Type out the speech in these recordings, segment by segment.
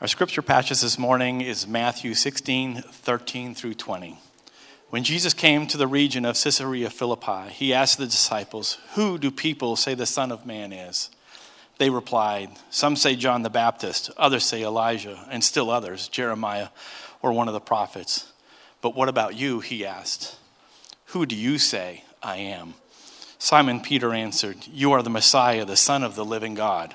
Our scripture passage this morning is Matthew 16, 13 through 20. When Jesus came to the region of Caesarea Philippi, he asked the disciples, Who do people say the Son of Man is? They replied, Some say John the Baptist, others say Elijah, and still others, Jeremiah or one of the prophets. But what about you? He asked. Who do you say I am? Simon Peter answered, You are the Messiah, the Son of the living God.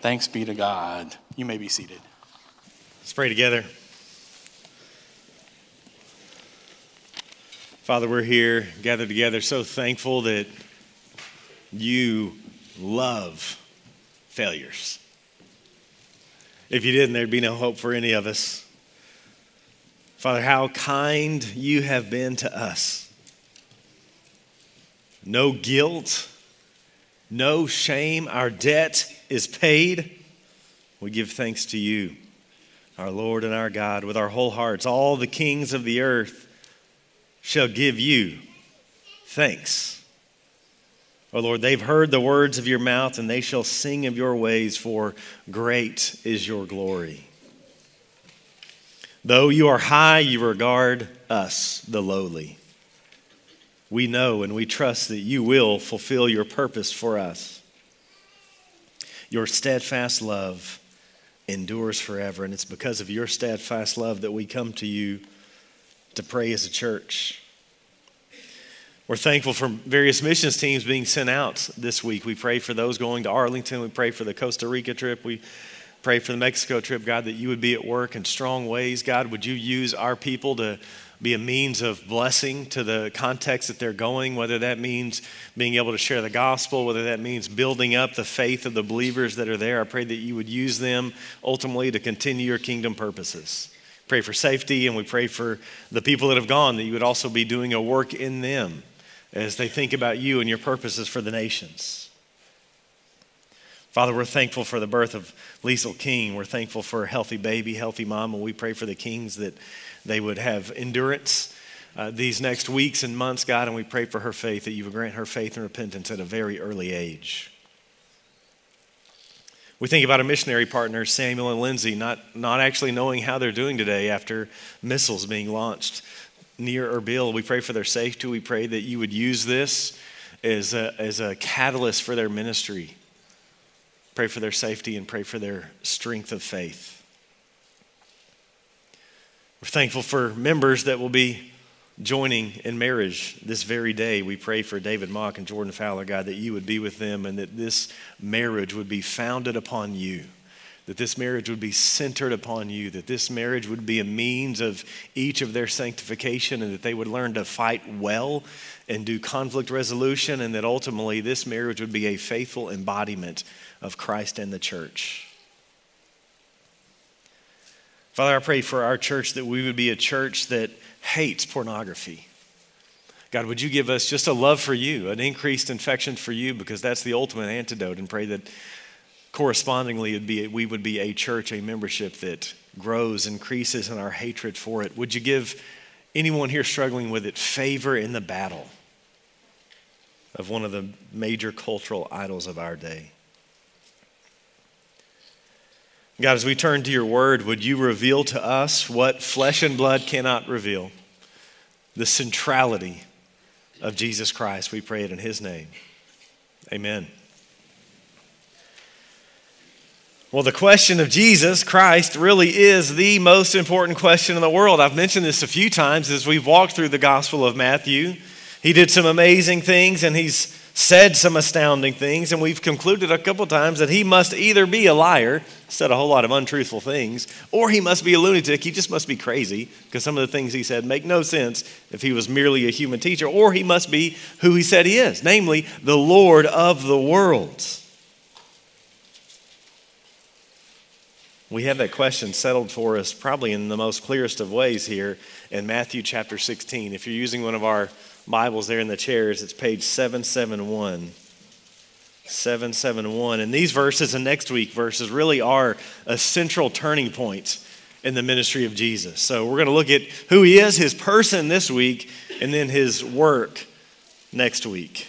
Thanks be to God. You may be seated. Let's pray together. Father, we're here gathered together, so thankful that you love failures. If you didn't, there'd be no hope for any of us. Father, how kind you have been to us. No guilt, no shame. Our debt is paid, we give thanks to you, our Lord and our God, with our whole hearts. All the kings of the earth shall give you thanks. O oh Lord, they've heard the words of your mouth, and they shall sing of your ways, for great is your glory. Though you are high, you regard us, the lowly. We know and we trust that you will fulfill your purpose for us. Your steadfast love endures forever, and it's because of your steadfast love that we come to you to pray as a church. We're thankful for various missions teams being sent out this week. We pray for those going to Arlington. We pray for the Costa Rica trip. We pray for the Mexico trip, God, that you would be at work in strong ways. God, would you use our people to be a means of blessing to the context that they're going, whether that means being able to share the gospel, whether that means building up the faith of the believers that are there. I pray that you would use them ultimately to continue your kingdom purposes. Pray for safety, and we pray for the people that have gone, that you would also be doing a work in them as they think about you and your purposes for the nations. Father, we're thankful for the birth of Liesel King. We're thankful for a healthy baby, healthy mom, and we pray for the Kings that they would have endurance uh, these next weeks and months, God, and we pray for her faith, that you would grant her faith and repentance at a very early age. We think about our missionary partners, Samuel and Lindsay, not, not actually knowing how they're doing today after missiles being launched near Erbil. We pray for their safety. We pray that you would use this as a, as a catalyst for their ministry. Pray for their safety and pray for their strength of faith. We're thankful for members that will be joining in marriage this very day. We pray for David Mock and Jordan Fowler, God, that you would be with them and that this marriage would be founded upon you, that this marriage would be centered upon you, that this marriage would be a means of each of their sanctification and that they would learn to fight well and do conflict resolution and that ultimately this marriage would be a faithful embodiment of Christ and the church. Father, I pray for our church that we would be a church that hates pornography. God, would you give us just a love for you, an increased infection for you, because that's the ultimate antidote, and pray that correspondingly be, we would be a church, a membership that grows, increases in our hatred for it. Would you give anyone here struggling with it favor in the battle of one of the major cultural idols of our day? God, as we turn to your word, would you reveal to us what flesh and blood cannot reveal? The centrality of Jesus Christ. We pray it in his name. Amen. Well, the question of Jesus Christ really is the most important question in the world. I've mentioned this a few times as we've walked through the Gospel of Matthew. He did some amazing things and he's said some astounding things, and we've concluded a couple times that he must either be a liar, said a whole lot of untruthful things, or he must be a lunatic. He just must be crazy because some of the things he said make no sense if he was merely a human teacher, or he must be who he said he is, namely the Lord of the world. We have that question settled for us probably in the most clearest of ways here in Matthew chapter 16. If you're using one of our Bibles there in the chairs, it's page 771. 771. And these verses and next week verses really are a central turning point in the ministry of Jesus. So we're going to look at who he is, his person this week, and then his work next week.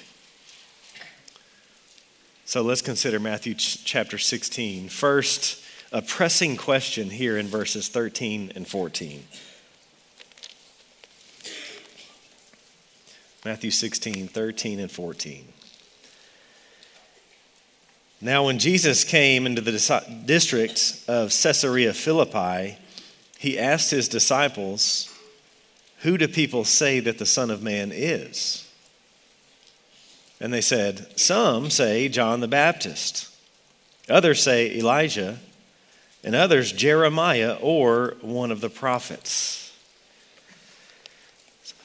So let's consider Matthew ch- chapter 16. First, a pressing question here in verses 13 and 14. Matthew 16, 13 and 14. Now, when Jesus came into the district of Caesarea Philippi, he asked his disciples, Who do people say that the Son of Man is? And they said, Some say John the Baptist, others say Elijah, and others Jeremiah or one of the prophets.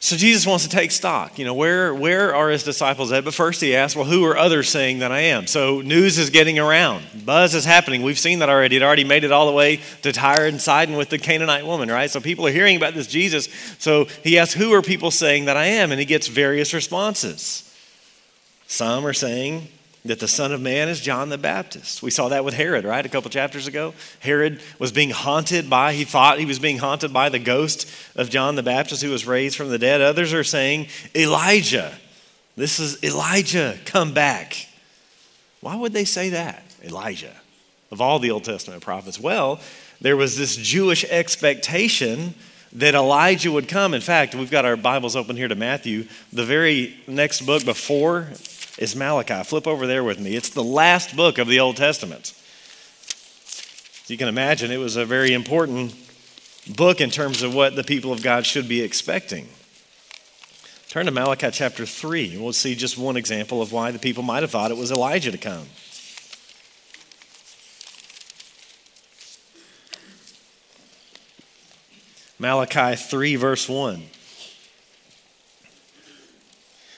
So Jesus wants to take stock. You know, where, where are his disciples at? But first he asks, well, who are others saying that I am? So news is getting around. Buzz is happening. We've seen that already. It already made it all the way to Tyre and Sidon with the Canaanite woman, right? So people are hearing about this Jesus. So he asks, who are people saying that I am? And he gets various responses. Some are saying that the Son of Man is John the Baptist. We saw that with Herod, right? A couple chapters ago. Herod was being haunted by, he thought he was being haunted by the ghost of John the Baptist who was raised from the dead. Others are saying, Elijah. This is Elijah, come back. Why would they say that? Elijah, of all the Old Testament prophets. Well, there was this Jewish expectation that Elijah would come. In fact, we've got our Bibles open here to Matthew. The very next book before is Malachi. Flip over there with me. It's the last book of the Old Testament. You can imagine it was a very important book in terms of what the people of God should be expecting. Turn to Malachi chapter 3. We'll see just one example of why the people might have thought it was Elijah to come. Malachi 3, verse 1.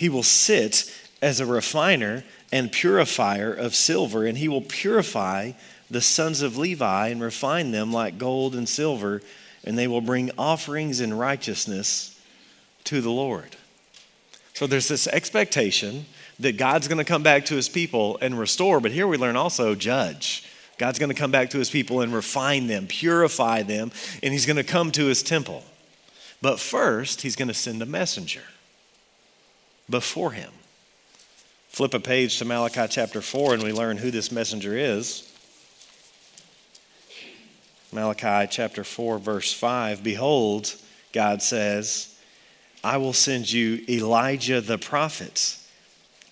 He will sit as a refiner and purifier of silver, and he will purify the sons of Levi and refine them like gold and silver, and they will bring offerings in righteousness to the Lord. So there's this expectation that God's going to come back to his people and restore, but here we learn also judge. God's going to come back to his people and refine them, purify them, and he's going to come to his temple. But first, he's going to send a messenger before him. Flip a page to Malachi chapter 4 and we learn who this messenger is. Malachi chapter 4, verse 5 Behold, God says, I will send you Elijah the prophet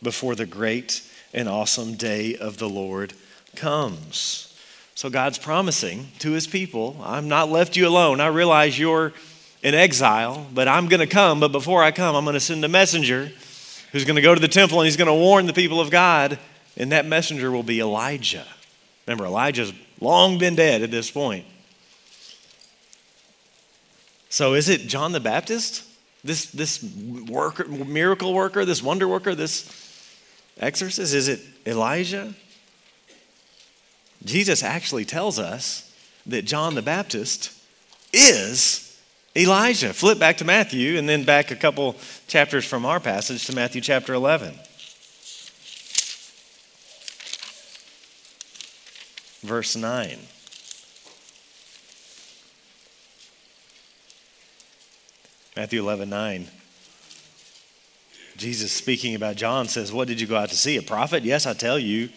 before the great and awesome day of the Lord comes. So God's promising to his people, I'm not left you alone. I realize you're in exile, but I'm going to come. But before I come, I'm going to send a messenger who's going to go to the temple and he's going to warn the people of God, and that messenger will be Elijah. Remember, Elijah's long been dead at this point. So is it John the Baptist? This, this worker, miracle worker, this wonder worker, this exorcist? Is it Elijah? Jesus actually tells us that John the Baptist is Elijah. Flip back to Matthew and then back a couple chapters from our passage to Matthew chapter 11. Verse 9. Matthew 11, 9. Jesus speaking about John says, What did you go out to see? A prophet? Yes, I tell you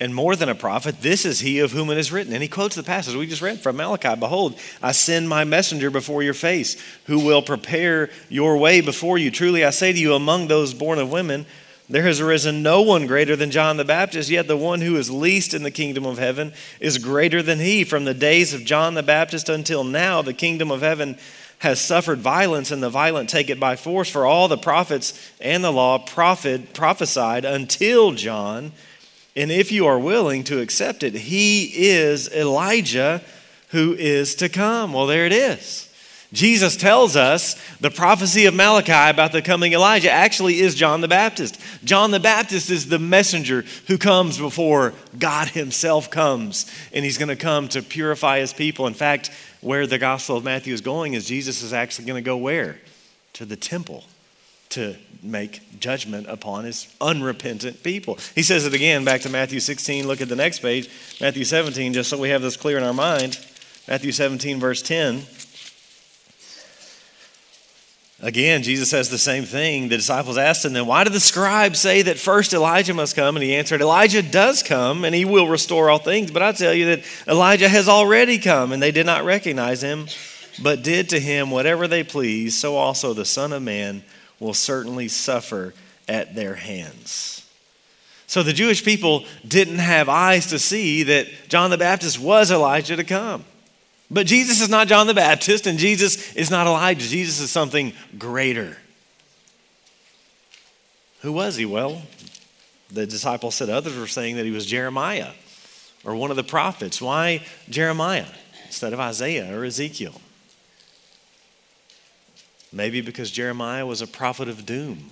and more than a prophet, this is he of whom it is written. And he quotes the passage we just read from Malachi Behold, I send my messenger before your face, who will prepare your way before you. Truly, I say to you, among those born of women, There has arisen no one greater than John the Baptist, yet the one who is least in the kingdom of heaven is greater than he. From the days of John the Baptist until now, the kingdom of heaven has suffered violence, and the violent take it by force. For all the prophets and the law prophet, prophesied until John. And if you are willing to accept it, he is Elijah who is to come. Well, there it is. Jesus tells us the prophecy of Malachi about the coming Elijah actually is John the Baptist. John the Baptist is the messenger who comes before God Himself comes, and He's going to come to purify His people. In fact, where the Gospel of Matthew is going is Jesus is actually going to go where? To the temple to make judgment upon his unrepentant people. He says it again back to Matthew 16. Look at the next page, Matthew 17, just so we have this clear in our mind. Matthew 17, verse 10. Again, Jesus says the same thing. The disciples asked him, then why did the scribes say that first Elijah must come? And he answered, Elijah does come and he will restore all things. But I tell you that Elijah has already come and they did not recognize him, but did to him whatever they pleased. So also the Son of Man will certainly suffer at their hands. So the Jewish people didn't have eyes to see that John the Baptist was Elijah to come. But Jesus is not John the Baptist, and Jesus is not Elijah. Jesus is something greater. Who was he? Well, the disciples said others were saying that he was Jeremiah or one of the prophets. Why Jeremiah instead of Isaiah or Ezekiel? Maybe because Jeremiah was a prophet of doom,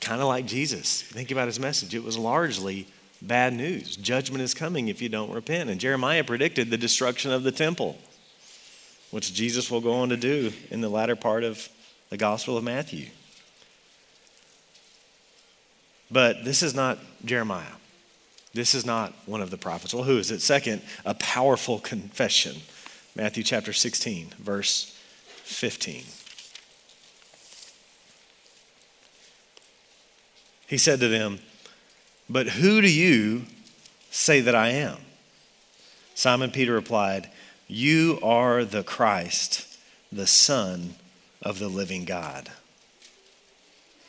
kind of like Jesus. Think about his message. It was largely bad news. Judgment is coming if you don't repent. And Jeremiah predicted the destruction of the temple, which Jesus will go on to do in the latter part of the Gospel of Matthew. But this is not Jeremiah. This is not one of the prophets. Well, who is it? Second, a powerful confession. Matthew chapter 16, verse 15. He said to them, but who do you say that I am? Simon Peter replied, You are the Christ, the Son of the living God.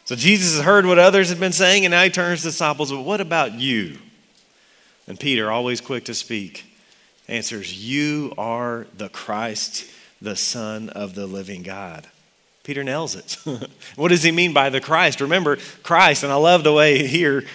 So Jesus has heard what others have been saying, and now he turns to the disciples, But what about you? And Peter, always quick to speak, answers, You are the Christ, the Son of the living God. Peter nails it. what does he mean by the Christ? Remember, Christ, and I love the way here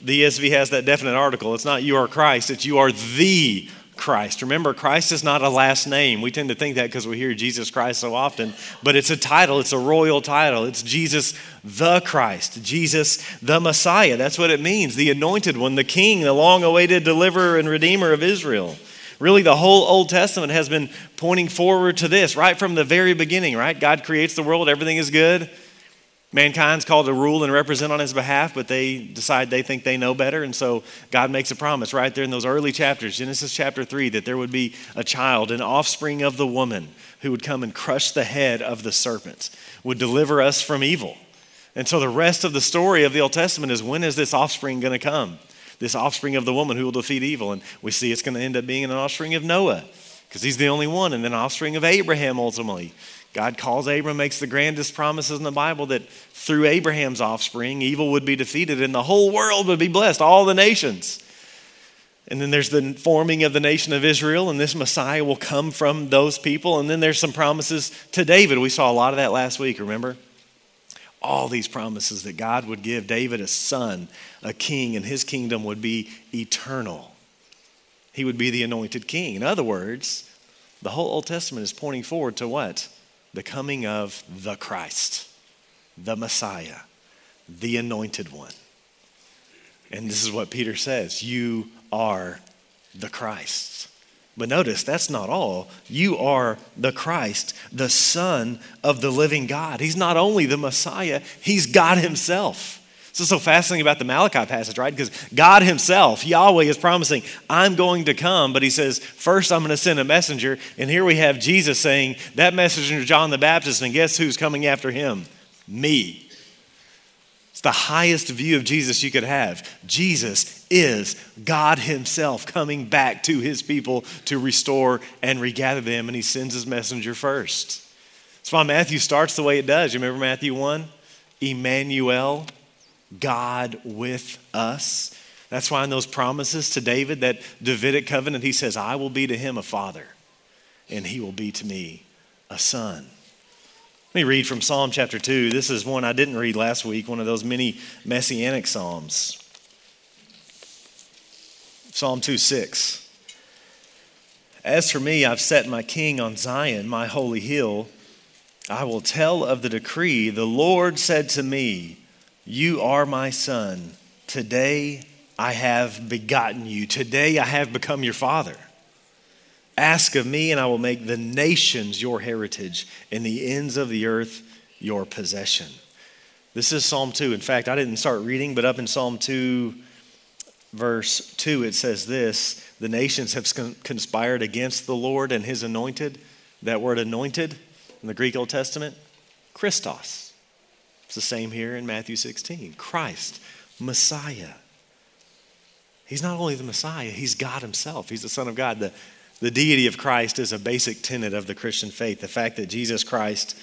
the ESV has that definite article. It's not you are Christ, it's you are the Christ. Remember, Christ is not a last name. We tend to think that because we hear Jesus Christ so often, but it's a title, it's a royal title. It's Jesus the Christ, Jesus the Messiah. That's what it means the anointed one, the king, the long awaited deliverer and redeemer of Israel. Really, the whole Old Testament has been pointing forward to this right from the very beginning, right? God creates the world, everything is good. Mankind's called to rule and represent on his behalf, but they decide they think they know better. And so God makes a promise right there in those early chapters, Genesis chapter 3, that there would be a child, an offspring of the woman, who would come and crush the head of the serpent, would deliver us from evil. And so the rest of the story of the Old Testament is when is this offspring going to come? This offspring of the woman who will defeat evil. And we see it's going to end up being an offspring of Noah because he's the only one, and then offspring of Abraham ultimately. God calls Abram, makes the grandest promises in the Bible that through Abraham's offspring, evil would be defeated and the whole world would be blessed, all the nations. And then there's the forming of the nation of Israel, and this Messiah will come from those people. And then there's some promises to David. We saw a lot of that last week, remember? All these promises that God would give David a son, a king, and his kingdom would be eternal. He would be the anointed king. In other words, the whole Old Testament is pointing forward to what? the coming of the Christ, the Messiah, the anointed one. And this is what Peter says You are the Christ. But notice, that's not all. You are the Christ, the Son of the living God. He's not only the Messiah, He's God Himself. This is so fascinating about the Malachi passage, right? Because God Himself, Yahweh, is promising, I'm going to come, but He says, first I'm going to send a messenger. And here we have Jesus saying, that messenger, John the Baptist, and guess who's coming after him? Me. It's the highest view of Jesus you could have. Jesus is God Himself coming back to His people to restore and regather them, and He sends His messenger first. That's why Matthew starts the way it does. You remember Matthew 1? Emmanuel, God with us. That's why in those promises to David, that Davidic covenant, he says, I will be to him a father, and he will be to me a son. Let me read from Psalm chapter 2. This is one I didn't read last week, one of those many messianic psalms. Psalm 2 6. As for me, I've set my king on Zion, my holy hill. I will tell of the decree. The Lord said to me, You are my son. Today I have begotten you. Today I have become your father. Ask of me, and I will make the nations your heritage and the ends of the earth your possession. This is Psalm 2. In fact, I didn't start reading, but up in Psalm 2, verse 2, it says this The nations have conspired against the Lord and his anointed. That word anointed in the Greek Old Testament, Christos. It's the same here in Matthew 16. Christ, Messiah. He's not only the Messiah, he's God himself. He's the Son of God. The, the deity of Christ is a basic tenet of the Christian faith. The fact that Jesus Christ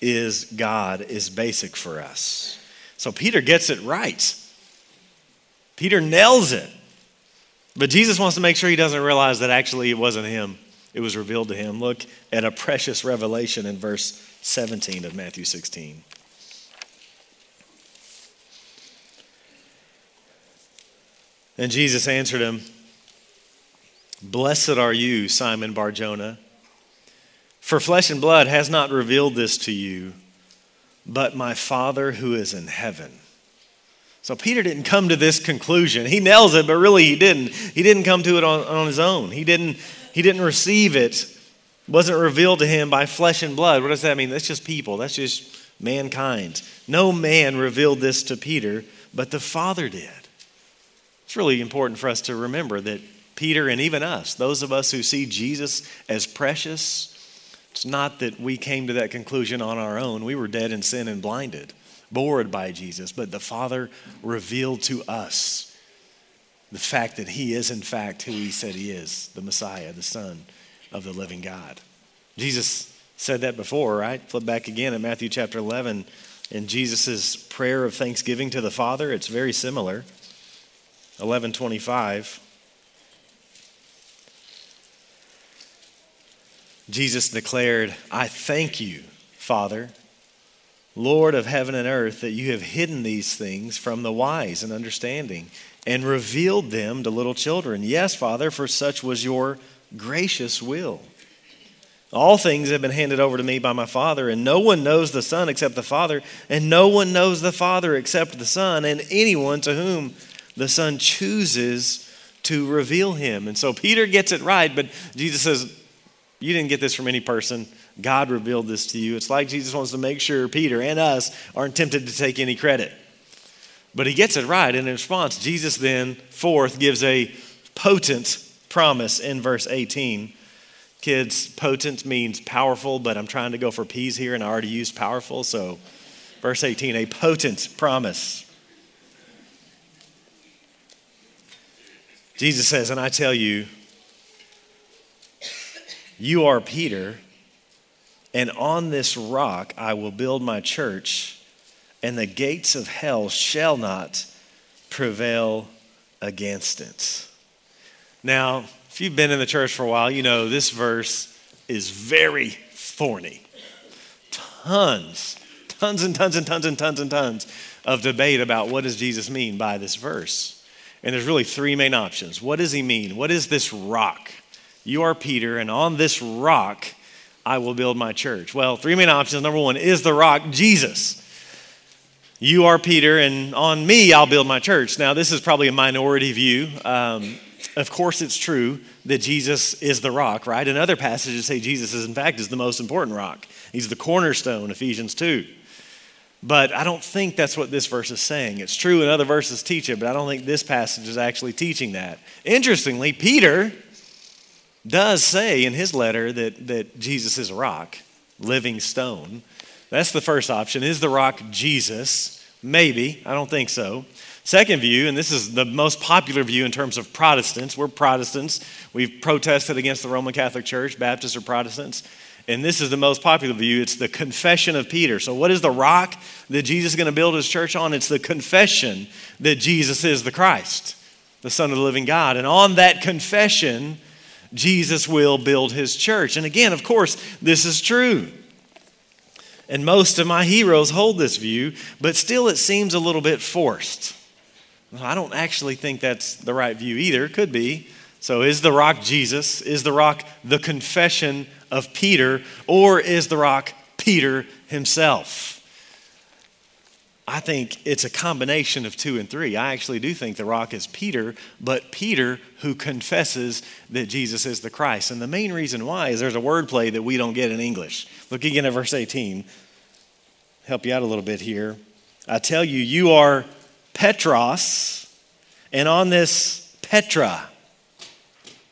is God is basic for us. So Peter gets it right. Peter nails it. But Jesus wants to make sure he doesn't realize that actually it wasn't him, it was revealed to him. Look at a precious revelation in verse 17 of Matthew 16. And Jesus answered him, Blessed are you, Simon Barjona, for flesh and blood has not revealed this to you, but my Father who is in heaven. So Peter didn't come to this conclusion. He nails it, but really he didn't. He didn't come to it on, on his own. He didn't, he didn't receive it. it. wasn't revealed to him by flesh and blood. What does that mean? That's just people. That's just mankind. No man revealed this to Peter, but the Father did. It's really important for us to remember that Peter and even us, those of us who see Jesus as precious, it's not that we came to that conclusion on our own. We were dead in sin and blinded, bored by Jesus, but the Father revealed to us the fact that He is, in fact, who He said He is the Messiah, the Son of the living God. Jesus said that before, right? Flip back again in Matthew chapter 11 in Jesus' prayer of thanksgiving to the Father. It's very similar. 1125. Jesus declared, I thank you, Father, Lord of heaven and earth, that you have hidden these things from the wise and understanding and revealed them to little children. Yes, Father, for such was your gracious will. All things have been handed over to me by my Father, and no one knows the Son except the Father, and no one knows the Father except the Son, and anyone to whom the Son chooses to reveal him. And so Peter gets it right, but Jesus says, You didn't get this from any person. God revealed this to you. It's like Jesus wants to make sure Peter and us aren't tempted to take any credit. But he gets it right. And in response, Jesus then, fourth, gives a potent promise in verse 18. Kids, potent means powerful, but I'm trying to go for P's here and I already used powerful. So, verse 18, a potent promise. Jesus says, And I tell you, you are Peter, and on this rock I will build my church, and the gates of hell shall not prevail against it. Now, if you've been in the church for a while, you know this verse is very thorny. Tons, tons and tons and tons and tons and tons of debate about what does Jesus mean by this verse. And there's really three main options. What does he mean? What is this rock? You are Peter, and on this rock I will build my church. Well, three main options. Number one is the rock Jesus. You are Peter, and on me I'll build my church. Now, this is probably a minority view. Um, of course, it's true that Jesus is the rock, right? And other passages say Jesus is, in fact, is the most important rock. He's the cornerstone, Ephesians 2. But I don't think that's what this verse is saying. It's true, and other verses teach it, but I don't think this passage is actually teaching that. Interestingly, Peter does say in his letter that, that Jesus is a rock, living stone. That's the first option. Is the rock Jesus? Maybe. I don't think so. Second view, and this is the most popular view in terms of Protestants. We're Protestants. We've protested against the Roman Catholic Church. Baptists are Protestants. And this is the most popular view. It's the confession of Peter. So, what is the rock that Jesus is going to build his church on? It's the confession that Jesus is the Christ, the Son of the living God. And on that confession, Jesus will build his church. And again, of course, this is true. And most of my heroes hold this view, but still it seems a little bit forced. I don't actually think that's the right view either. Could be. So, is the rock Jesus? Is the rock the confession of Peter? Or is the rock Peter himself? I think it's a combination of two and three. I actually do think the rock is Peter, but Peter who confesses that Jesus is the Christ. And the main reason why is there's a word play that we don't get in English. Look again at verse 18. Help you out a little bit here. I tell you, you are Petros, and on this Petra,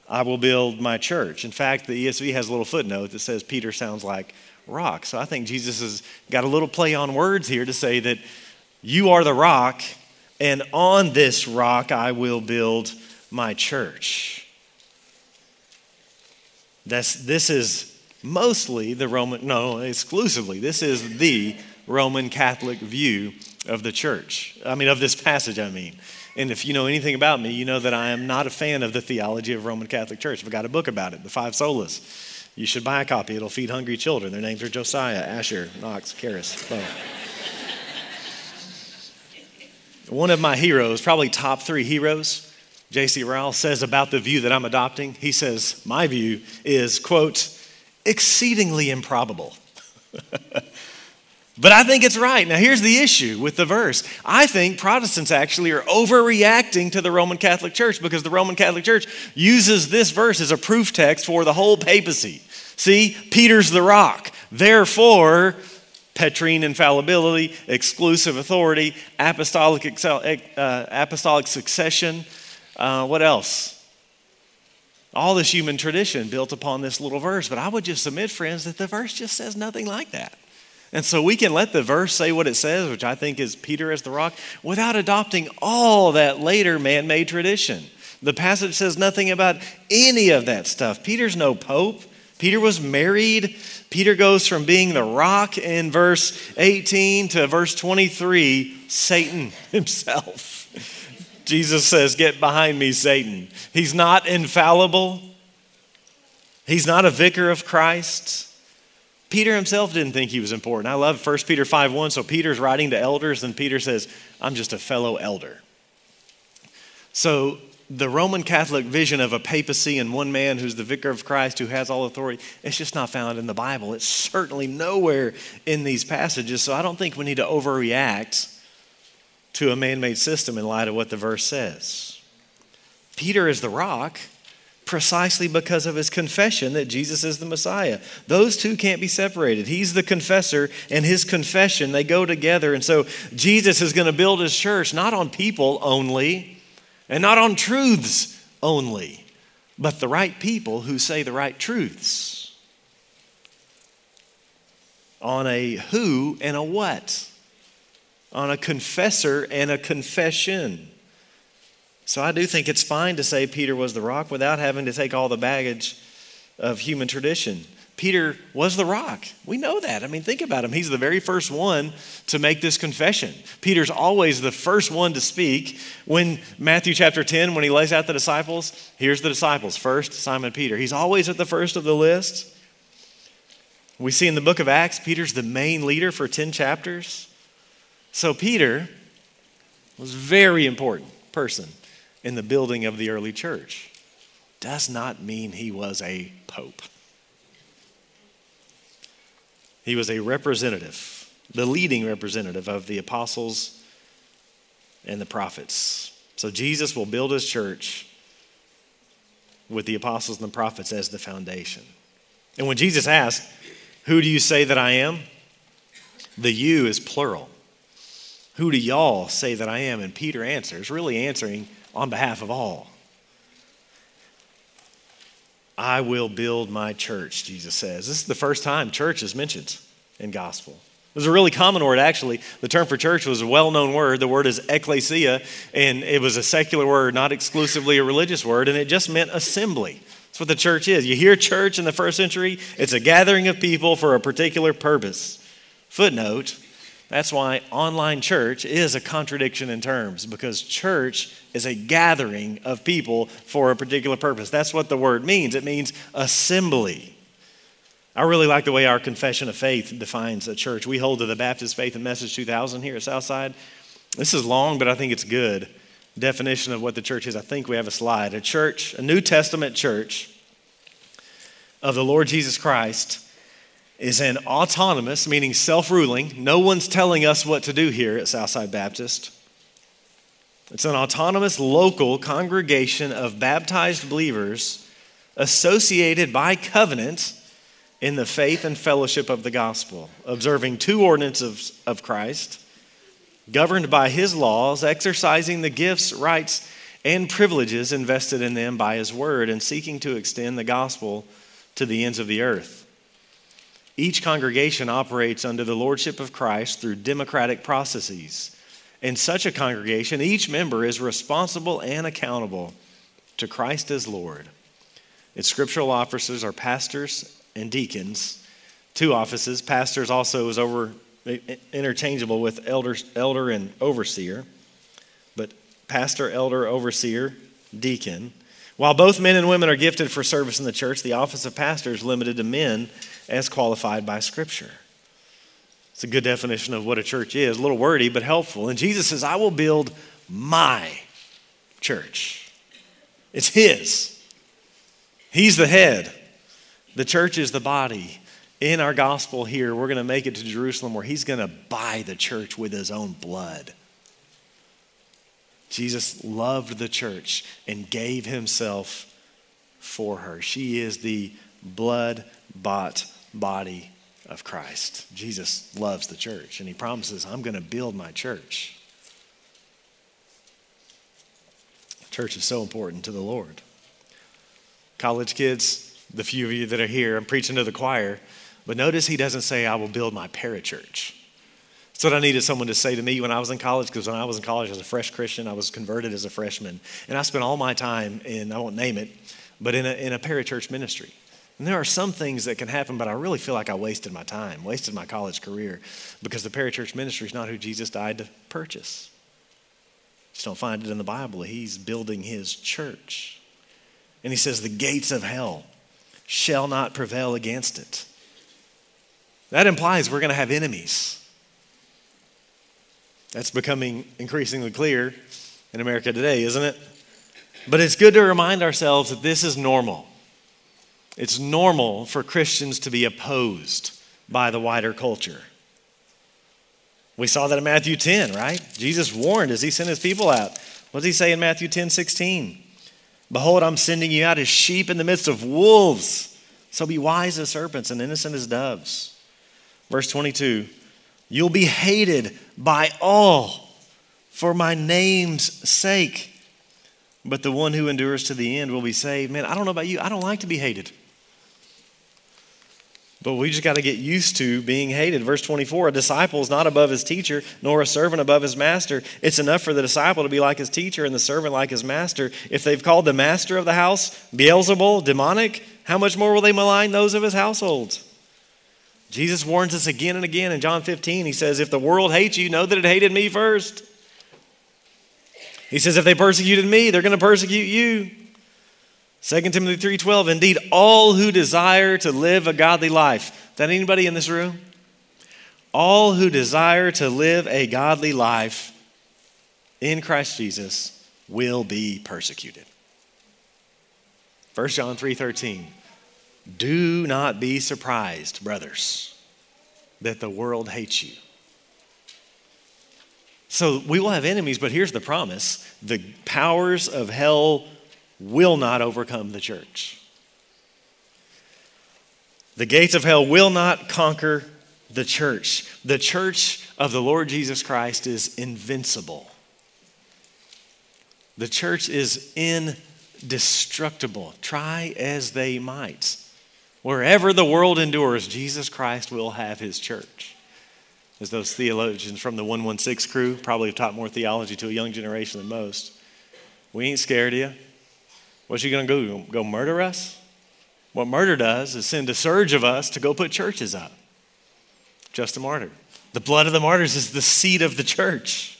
I will build my church. In fact, the ESV has a little footnote that says Peter sounds like rock. So I think Jesus has got a little play on words here to say that you are the rock, and on this rock I will build my church. That's, this is mostly the Roman, no, exclusively, this is the Roman Catholic view of the church. I mean, of this passage, I mean. And if you know anything about me, you know that I am not a fan of the theology of Roman Catholic Church. I've got a book about it, The Five Solas. You should buy a copy. It'll feed hungry children. Their names are Josiah, Asher, Knox, Karis. One of my heroes, probably top three heroes, J.C. Ryle says about the view that I'm adopting, he says, My view is, quote, exceedingly improbable. But I think it's right. Now, here's the issue with the verse. I think Protestants actually are overreacting to the Roman Catholic Church because the Roman Catholic Church uses this verse as a proof text for the whole papacy. See, Peter's the rock. Therefore, Petrine infallibility, exclusive authority, apostolic, uh, apostolic succession. Uh, what else? All this human tradition built upon this little verse. But I would just submit, friends, that the verse just says nothing like that. And so we can let the verse say what it says, which I think is Peter as the rock, without adopting all that later man made tradition. The passage says nothing about any of that stuff. Peter's no pope. Peter was married. Peter goes from being the rock in verse 18 to verse 23, Satan himself. Jesus says, Get behind me, Satan. He's not infallible, he's not a vicar of Christ. Peter himself didn't think he was important. I love 1 Peter 5 1. So Peter's writing to elders, and Peter says, I'm just a fellow elder. So the Roman Catholic vision of a papacy and one man who's the vicar of Christ who has all authority, it's just not found in the Bible. It's certainly nowhere in these passages. So I don't think we need to overreact to a man made system in light of what the verse says. Peter is the rock precisely because of his confession that Jesus is the Messiah. Those two can't be separated. He's the confessor, and his confession, they go together. And so Jesus is going to build his church not on people only, and not on truths only, but the right people who say the right truths. On a who and a what? On a confessor and a confession. So I do think it's fine to say Peter was the rock without having to take all the baggage of human tradition. Peter was the rock. We know that. I mean, think about him. He's the very first one to make this confession. Peter's always the first one to speak. When Matthew chapter 10, when he lays out the disciples, here's the disciples. First, Simon Peter. He's always at the first of the list. We see in the book of Acts, Peter's the main leader for 10 chapters. So Peter was a very important person in the building of the early church does not mean he was a pope. He was a representative, the leading representative of the apostles and the prophets. So Jesus will build his church with the apostles and the prophets as the foundation. And when Jesus asked, Who do you say that I am? The you is plural. Who do y'all say that I am? And Peter answers, really answering on behalf of all. I will build my church, Jesus says. This is the first time church is mentioned in gospel. It was a really common word, actually. The term for church was a well known word. The word is ecclesia, and it was a secular word, not exclusively a religious word, and it just meant assembly. That's what the church is. You hear church in the first century, it's a gathering of people for a particular purpose. Footnote that's why online church is a contradiction in terms, because church is a gathering of people for a particular purpose. That's what the word means. It means assembly. I really like the way our confession of faith defines a church. We hold to the Baptist Faith and Message 2000 here at Southside. This is long, but I think it's good. Definition of what the church is. I think we have a slide. A church, a New Testament church of the Lord Jesus Christ is an autonomous, meaning self ruling. No one's telling us what to do here at Southside Baptist. It's an autonomous local congregation of baptized believers associated by covenant in the faith and fellowship of the gospel, observing two ordinances of Christ, governed by his laws, exercising the gifts, rights, and privileges invested in them by his word, and seeking to extend the gospel to the ends of the earth. Each congregation operates under the lordship of Christ through democratic processes. In such a congregation, each member is responsible and accountable to Christ as Lord. Its scriptural officers are pastors and deacons, two offices. Pastors also is over interchangeable with elder, elder and overseer, but pastor, elder, overseer, deacon. While both men and women are gifted for service in the church, the office of pastor is limited to men as qualified by Scripture. It's a good definition of what a church is, a little wordy, but helpful. And Jesus says, I will build my church. It's His. He's the head. The church is the body. In our gospel here, we're going to make it to Jerusalem where He's going to buy the church with His own blood. Jesus loved the church and gave Himself for her. She is the blood bought body of Christ. Jesus loves the church, and he promises, I'm going to build my church. Church is so important to the Lord. College kids, the few of you that are here, I'm preaching to the choir, but notice he doesn't say, I will build my parachurch. That's what I needed someone to say to me when I was in college, because when I was in college as a fresh Christian, I was converted as a freshman. And I spent all my time in, I won't name it, but in a, in a parachurch ministry. And there are some things that can happen, but I really feel like I wasted my time, wasted my college career, because the parachurch ministry is not who Jesus died to purchase. Just don't find it in the Bible. He's building his church. And he says, The gates of hell shall not prevail against it. That implies we're going to have enemies. That's becoming increasingly clear in America today, isn't it? But it's good to remind ourselves that this is normal. It's normal for Christians to be opposed by the wider culture. We saw that in Matthew 10, right? Jesus warned as he sent his people out. What does he say in Matthew 10 16? Behold, I'm sending you out as sheep in the midst of wolves. So be wise as serpents and innocent as doves. Verse 22 You'll be hated by all for my name's sake, but the one who endures to the end will be saved. Man, I don't know about you. I don't like to be hated. But we just got to get used to being hated. Verse 24 A disciple is not above his teacher, nor a servant above his master. It's enough for the disciple to be like his teacher and the servant like his master. If they've called the master of the house Beelzebul, demonic, how much more will they malign those of his household? Jesus warns us again and again in John 15. He says, If the world hates you, know that it hated me first. He says, If they persecuted me, they're going to persecute you. 2 Timothy 3:12 Indeed all who desire to live a godly life. Is that anybody in this room? All who desire to live a godly life in Christ Jesus will be persecuted. 1 John 3:13 Do not be surprised, brothers, that the world hates you. So we will have enemies, but here's the promise. The powers of hell will not overcome the church. The gates of hell will not conquer the church. The church of the Lord Jesus Christ is invincible. The church is indestructible. Try as they might. Wherever the world endures, Jesus Christ will have his church. As those theologians from the 116 crew probably have taught more theology to a young generation than most. We ain't scared of you. What's she going to go? Go murder us? What murder does is send a surge of us to go put churches up. Just a martyr. The blood of the martyrs is the seed of the church.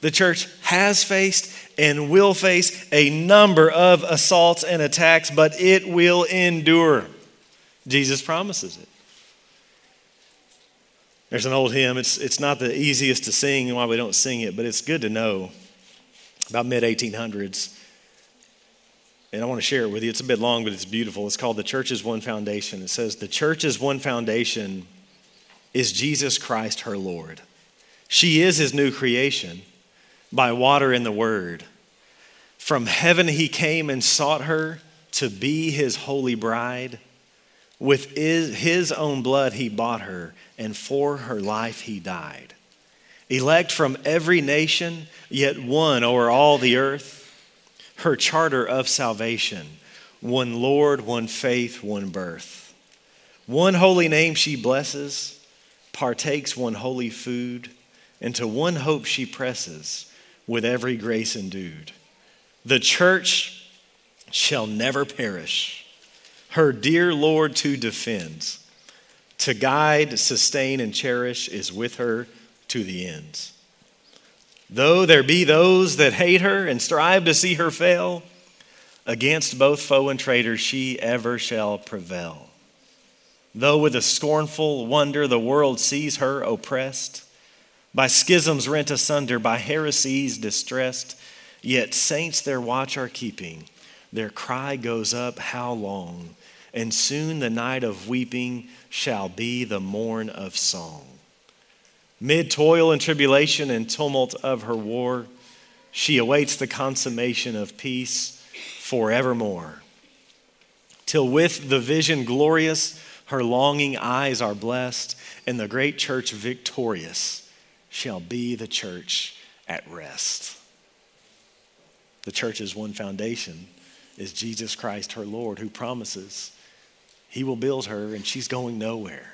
The church has faced and will face a number of assaults and attacks, but it will endure. Jesus promises it. There's an old hymn. It's, it's not the easiest to sing and why we don't sing it, but it's good to know about mid 1800s. And I want to share it with you. It's a bit long, but it's beautiful. It's called The Church's One Foundation. It says, The Church's One Foundation is Jesus Christ, her Lord. She is his new creation by water and the word. From heaven he came and sought her to be his holy bride. With his own blood he bought her, and for her life he died. Elect from every nation, yet one o'er all the earth, her charter of salvation, one Lord, one faith, one birth. One holy name she blesses, partakes one holy food, and to one hope she presses with every grace endued. The church shall never perish her dear Lord to defend, to guide, sustain, and cherish is with her to the ends. Though there be those that hate her and strive to see her fail, against both foe and traitor she ever shall prevail. Though with a scornful wonder the world sees her oppressed, by schisms rent asunder, by heresies distressed, yet saints their watch are keeping. Their cry goes up, How long? and soon the night of weeping shall be the morn of song. Mid toil and tribulation and tumult of her war, she awaits the consummation of peace forevermore. Till with the vision glorious, her longing eyes are blessed, and the great church victorious shall be the church at rest. The church's one foundation is Jesus Christ, her Lord, who promises he will build her, and she's going nowhere.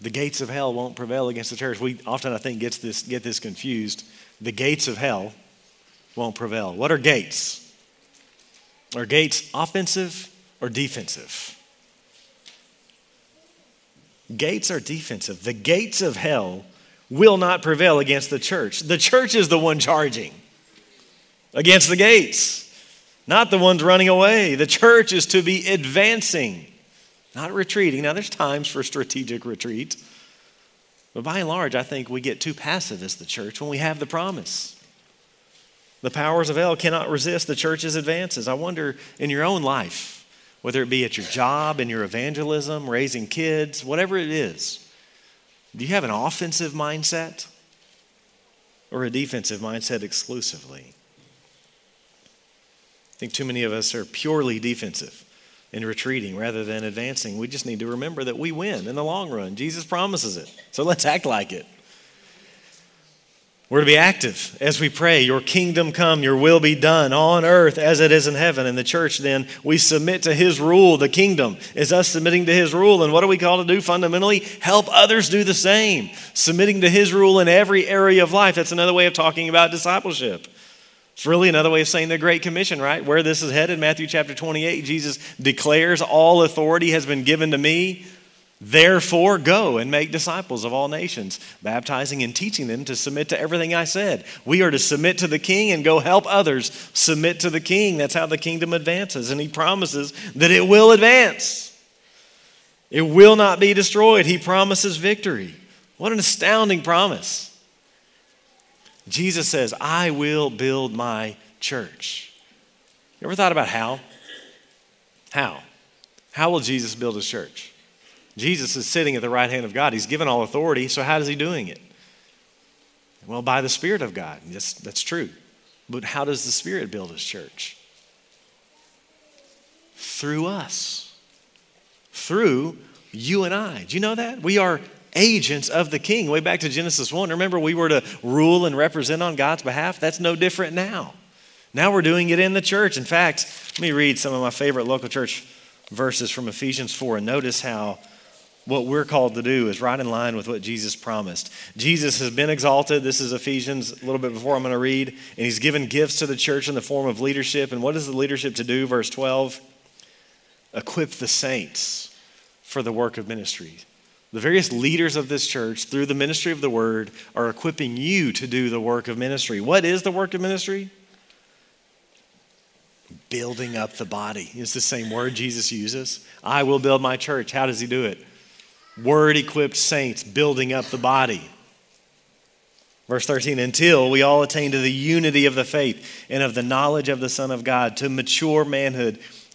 The gates of hell won't prevail against the church. We often, I think, gets this, get this confused. The gates of hell won't prevail. What are gates? Are gates offensive or defensive? Gates are defensive. The gates of hell will not prevail against the church. The church is the one charging against the gates not the ones running away. The church is to be advancing, not retreating. Now, there's times for strategic retreat, but by and large, I think we get too passive as the church when we have the promise. The powers of hell cannot resist the church's advances. I wonder in your own life, whether it be at your job, in your evangelism, raising kids, whatever it is, do you have an offensive mindset or a defensive mindset exclusively? I think too many of us are purely defensive and retreating rather than advancing. We just need to remember that we win in the long run. Jesus promises it. So let's act like it. We're to be active as we pray, Your kingdom come, Your will be done on earth as it is in heaven. In the church, then, we submit to His rule. The kingdom is us submitting to His rule. And what are we called to do fundamentally? Help others do the same. Submitting to His rule in every area of life. That's another way of talking about discipleship. It's really another way of saying the Great Commission, right? Where this is headed, Matthew chapter 28, Jesus declares, All authority has been given to me. Therefore, go and make disciples of all nations, baptizing and teaching them to submit to everything I said. We are to submit to the king and go help others submit to the king. That's how the kingdom advances. And he promises that it will advance, it will not be destroyed. He promises victory. What an astounding promise. Jesus says, I will build my church. You ever thought about how? How? How will Jesus build his church? Jesus is sitting at the right hand of God. He's given all authority, so how is he doing it? Well, by the Spirit of God. Yes, that's true. But how does the Spirit build his church? Through us. Through you and I. Do you know that? We are agents of the king. Way back to Genesis 1, remember we were to rule and represent on God's behalf? That's no different now. Now we're doing it in the church. In fact, let me read some of my favorite local church verses from Ephesians 4 and notice how what we're called to do is right in line with what Jesus promised. Jesus has been exalted. This is Ephesians, a little bit before I'm going to read. And he's given gifts to the church in the form of leadership. And what is the leadership to do? Verse 12 equip the saints for the work of ministry. The various leaders of this church, through the ministry of the word, are equipping you to do the work of ministry. What is the work of ministry? Building up the body is the same word Jesus uses. I will build my church. How does he do it? word equipped saints building up the body. Verse 13, until we all attain to the unity of the faith and of the knowledge of the Son of God, to mature manhood,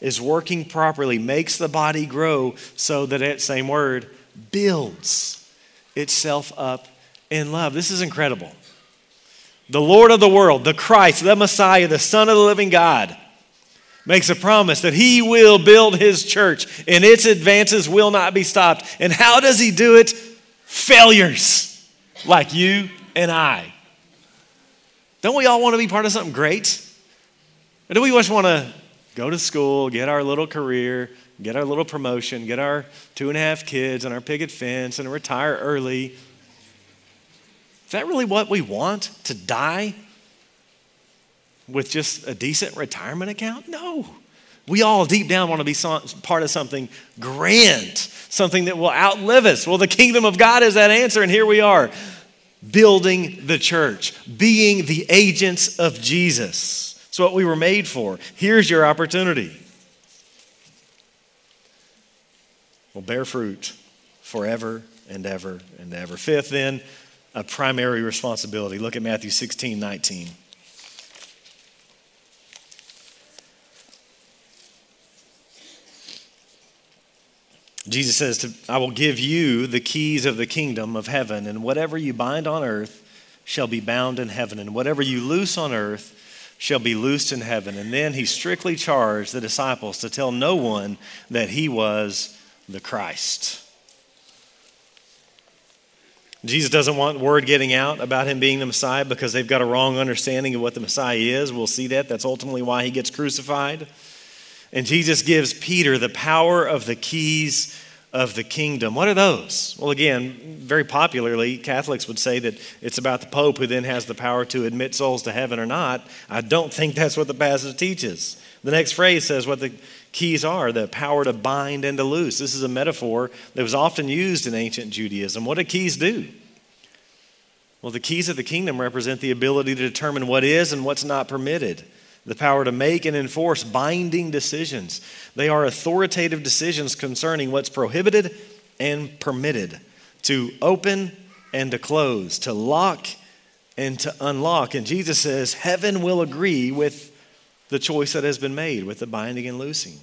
is working properly, makes the body grow so that that same word builds itself up in love. This is incredible. The Lord of the world, the Christ, the Messiah, the Son of the living God makes a promise that he will build his church and its advances will not be stopped. And how does he do it? Failures like you and I. Don't we all want to be part of something great? Or do we just want to go to school, get our little career, get our little promotion, get our two and a half kids and our picket fence and retire early? Is that really what we want? To die with just a decent retirement account? No. We all deep down want to be part of something grand, something that will outlive us. Well, the kingdom of God is that answer, and here we are building the church, being the agents of Jesus. It's what we were made for. Here's your opportunity. Well, bear fruit forever and ever and ever. Fifth, then, a primary responsibility. Look at Matthew 16, 19. Jesus says, I will give you the keys of the kingdom of heaven, and whatever you bind on earth shall be bound in heaven, and whatever you loose on earth shall be loosed in heaven. And then he strictly charged the disciples to tell no one that he was the Christ. Jesus doesn't want word getting out about him being the Messiah because they've got a wrong understanding of what the Messiah is. We'll see that. That's ultimately why he gets crucified. And Jesus gives Peter the power of the keys of the kingdom. What are those? Well, again, very popularly, Catholics would say that it's about the Pope who then has the power to admit souls to heaven or not. I don't think that's what the passage teaches. The next phrase says what the keys are the power to bind and to loose. This is a metaphor that was often used in ancient Judaism. What do keys do? Well, the keys of the kingdom represent the ability to determine what is and what's not permitted the power to make and enforce binding decisions. They are authoritative decisions concerning what's prohibited and permitted, to open and to close, to lock and to unlock. And Jesus says, Heaven will agree with the choice that has been made, with the binding and loosing.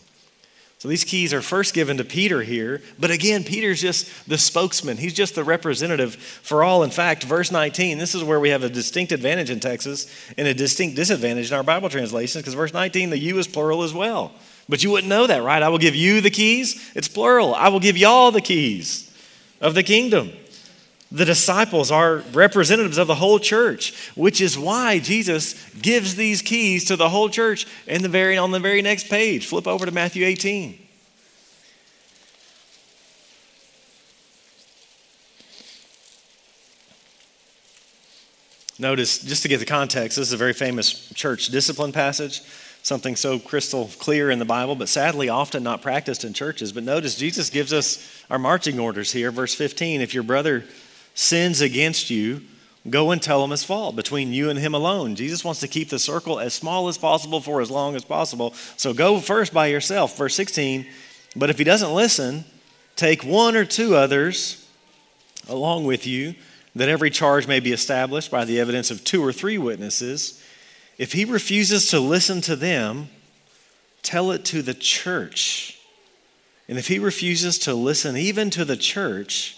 So these keys are first given to Peter here, but again, Peter's just the spokesman. He's just the representative for all. In fact, verse 19, this is where we have a distinct advantage in Texas and a distinct disadvantage in our Bible translations because verse 19, the you is plural as well. But you wouldn't know that, right? I will give you the keys. It's plural. I will give y'all the keys of the kingdom. The disciples are representatives of the whole church, which is why Jesus gives these keys to the whole church in the very, on the very next page. Flip over to Matthew 18. Notice, just to get the context, this is a very famous church discipline passage, something so crystal clear in the Bible, but sadly often not practiced in churches. But notice, Jesus gives us our marching orders here. Verse 15 If your brother sins against you, go and tell him his fault between you and him alone. Jesus wants to keep the circle as small as possible for as long as possible. So go first by yourself. Verse 16, but if he doesn't listen, take one or two others along with you, that every charge may be established by the evidence of two or three witnesses. If he refuses to listen to them, tell it to the church. And if he refuses to listen even to the church,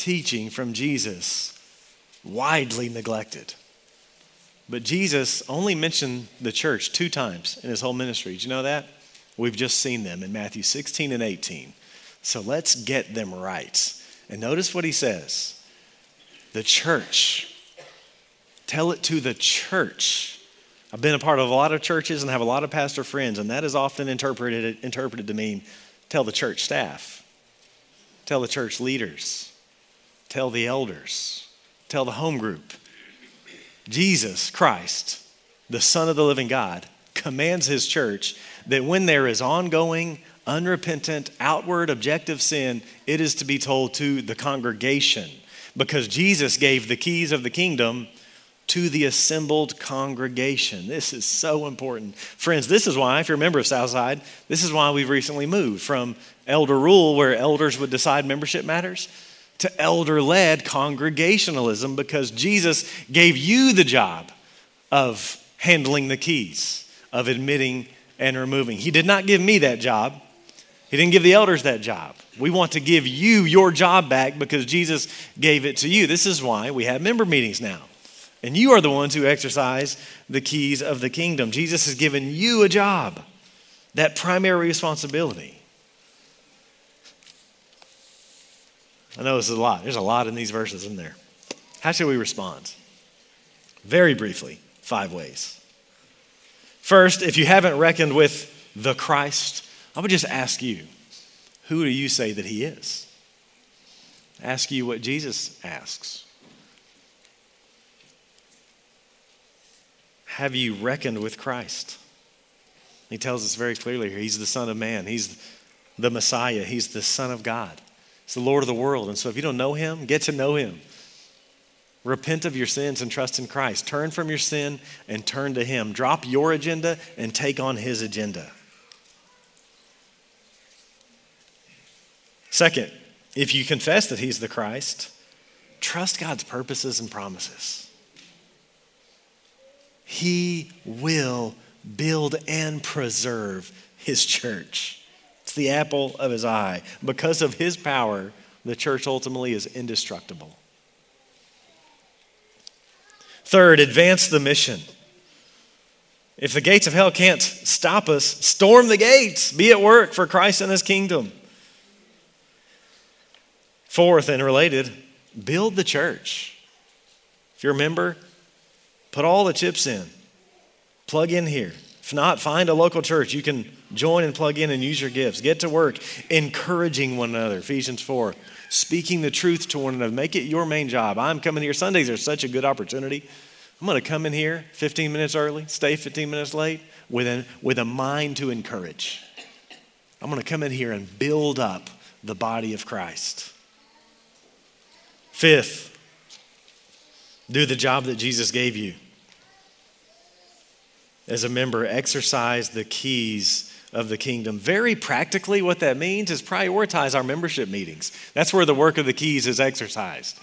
teaching from Jesus, widely neglected. But Jesus only mentioned the church two times in his whole ministry. Did you know that? We've just seen them in Matthew 16 and 18. So let's get them right. And notice what he says the church. Tell it to the church. I've been a part of a lot of churches and have a lot of pastor friends, and that is often interpreted, interpreted to mean tell the church staff, tell the church leaders, tell the elders, tell the home group. Jesus Christ, the Son of the living God, commands his church that when there is ongoing, unrepentant, outward, objective sin, it is to be told to the congregation because Jesus gave the keys of the kingdom to the assembled congregation. This is so important. Friends, this is why, if you're a member of Southside, this is why we've recently moved from elder rule, where elders would decide membership matters, to elder led congregationalism because Jesus gave you the job of handling the keys, of admitting and removing. He did not give me that job. He didn't give the elders that job. We want to give you your job back because Jesus gave it to you. This is why we have member meetings now. And you are the ones who exercise the keys of the kingdom. Jesus has given you a job, that primary responsibility. I know this is a lot. There's a lot in these verses in there. How should we respond? Very briefly, five ways. First, if you haven't reckoned with the Christ, I would just ask you, who do you say that he is? Ask you what Jesus asks. Have you reckoned with Christ? He tells us very clearly here He's the Son of Man, He's the Messiah, He's the Son of God. He's the Lord of the world. And so if you don't know him, get to know him. Repent of your sins and trust in Christ. Turn from your sin and turn to him. Drop your agenda and take on his agenda. Second, if you confess that he's the Christ, trust God's purposes and promises. He will build and preserve his church. It's the apple of his eye. Because of his power, the church ultimately is indestructible. Third, advance the mission. If the gates of hell can't stop us, storm the gates. Be at work for Christ and his kingdom. Fourth, and related, build the church. If you're a member, put all the chips in, plug in here. If not, find a local church. You can join and plug in and use your gifts. Get to work encouraging one another. Ephesians 4. Speaking the truth to one another. Make it your main job. I'm coming here. Sundays are such a good opportunity. I'm going to come in here 15 minutes early, stay 15 minutes late with a, with a mind to encourage. I'm going to come in here and build up the body of Christ. Fifth, do the job that Jesus gave you as a member exercise the keys of the kingdom. Very practically, what that means is prioritize our membership meetings. That's where the work of the keys is exercised.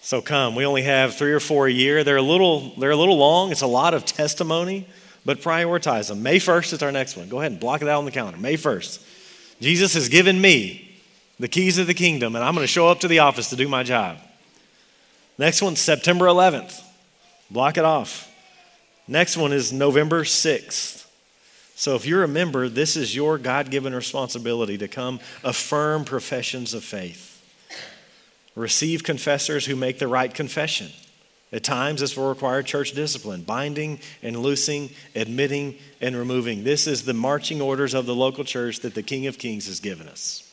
So come. We only have three or four a year. They're a little, they're a little long. It's a lot of testimony, but prioritize them. May 1st is our next one. Go ahead and block it out on the calendar. May 1st. Jesus has given me the keys of the kingdom, and I'm going to show up to the office to do my job. Next one's September 11th. Block it off. Next one is November 6th. So if you're a member, this is your God given responsibility to come affirm professions of faith. Receive confessors who make the right confession. At times, this will require church discipline, binding and loosing, admitting and removing. This is the marching orders of the local church that the King of Kings has given us.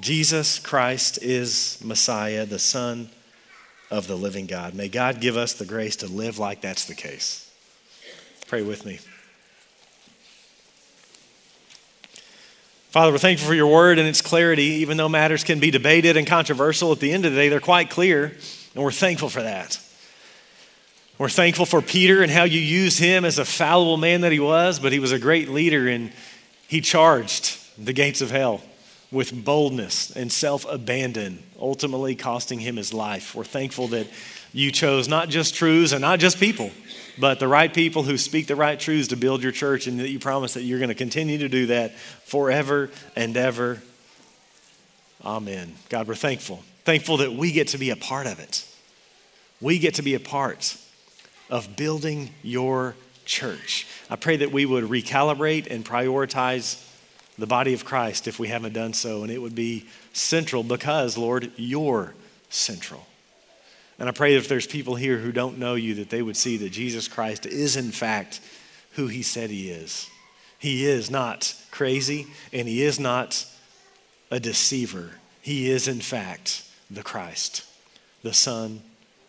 Jesus Christ is Messiah, the Son of the living God. May God give us the grace to live like that's the case. Pray with me. Father, we're thankful for your word and its clarity, even though matters can be debated and controversial. At the end of the day, they're quite clear, and we're thankful for that. We're thankful for Peter and how you used him as a fallible man that he was, but he was a great leader and he charged the gates of hell with boldness and self abandon, ultimately costing him his life. We're thankful that you chose not just truths and not just people, but the right people who speak the right truths to build your church, and that you promise that you're going to continue to do that forever and ever. Amen. God, we're thankful. Thankful that we get to be a part of it. We get to be a part of building your church. I pray that we would recalibrate and prioritize the body of Christ if we haven't done so, and it would be central because, Lord, you're central. And I pray if there's people here who don't know you, that they would see that Jesus Christ is, in fact, who he said he is. He is not crazy, and he is not a deceiver. He is, in fact, the Christ, the Son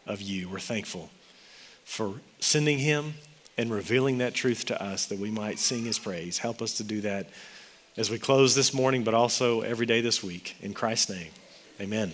of you. We're thankful for sending him and revealing that truth to us that we might sing his praise. Help us to do that as we close this morning, but also every day this week. In Christ's name, amen.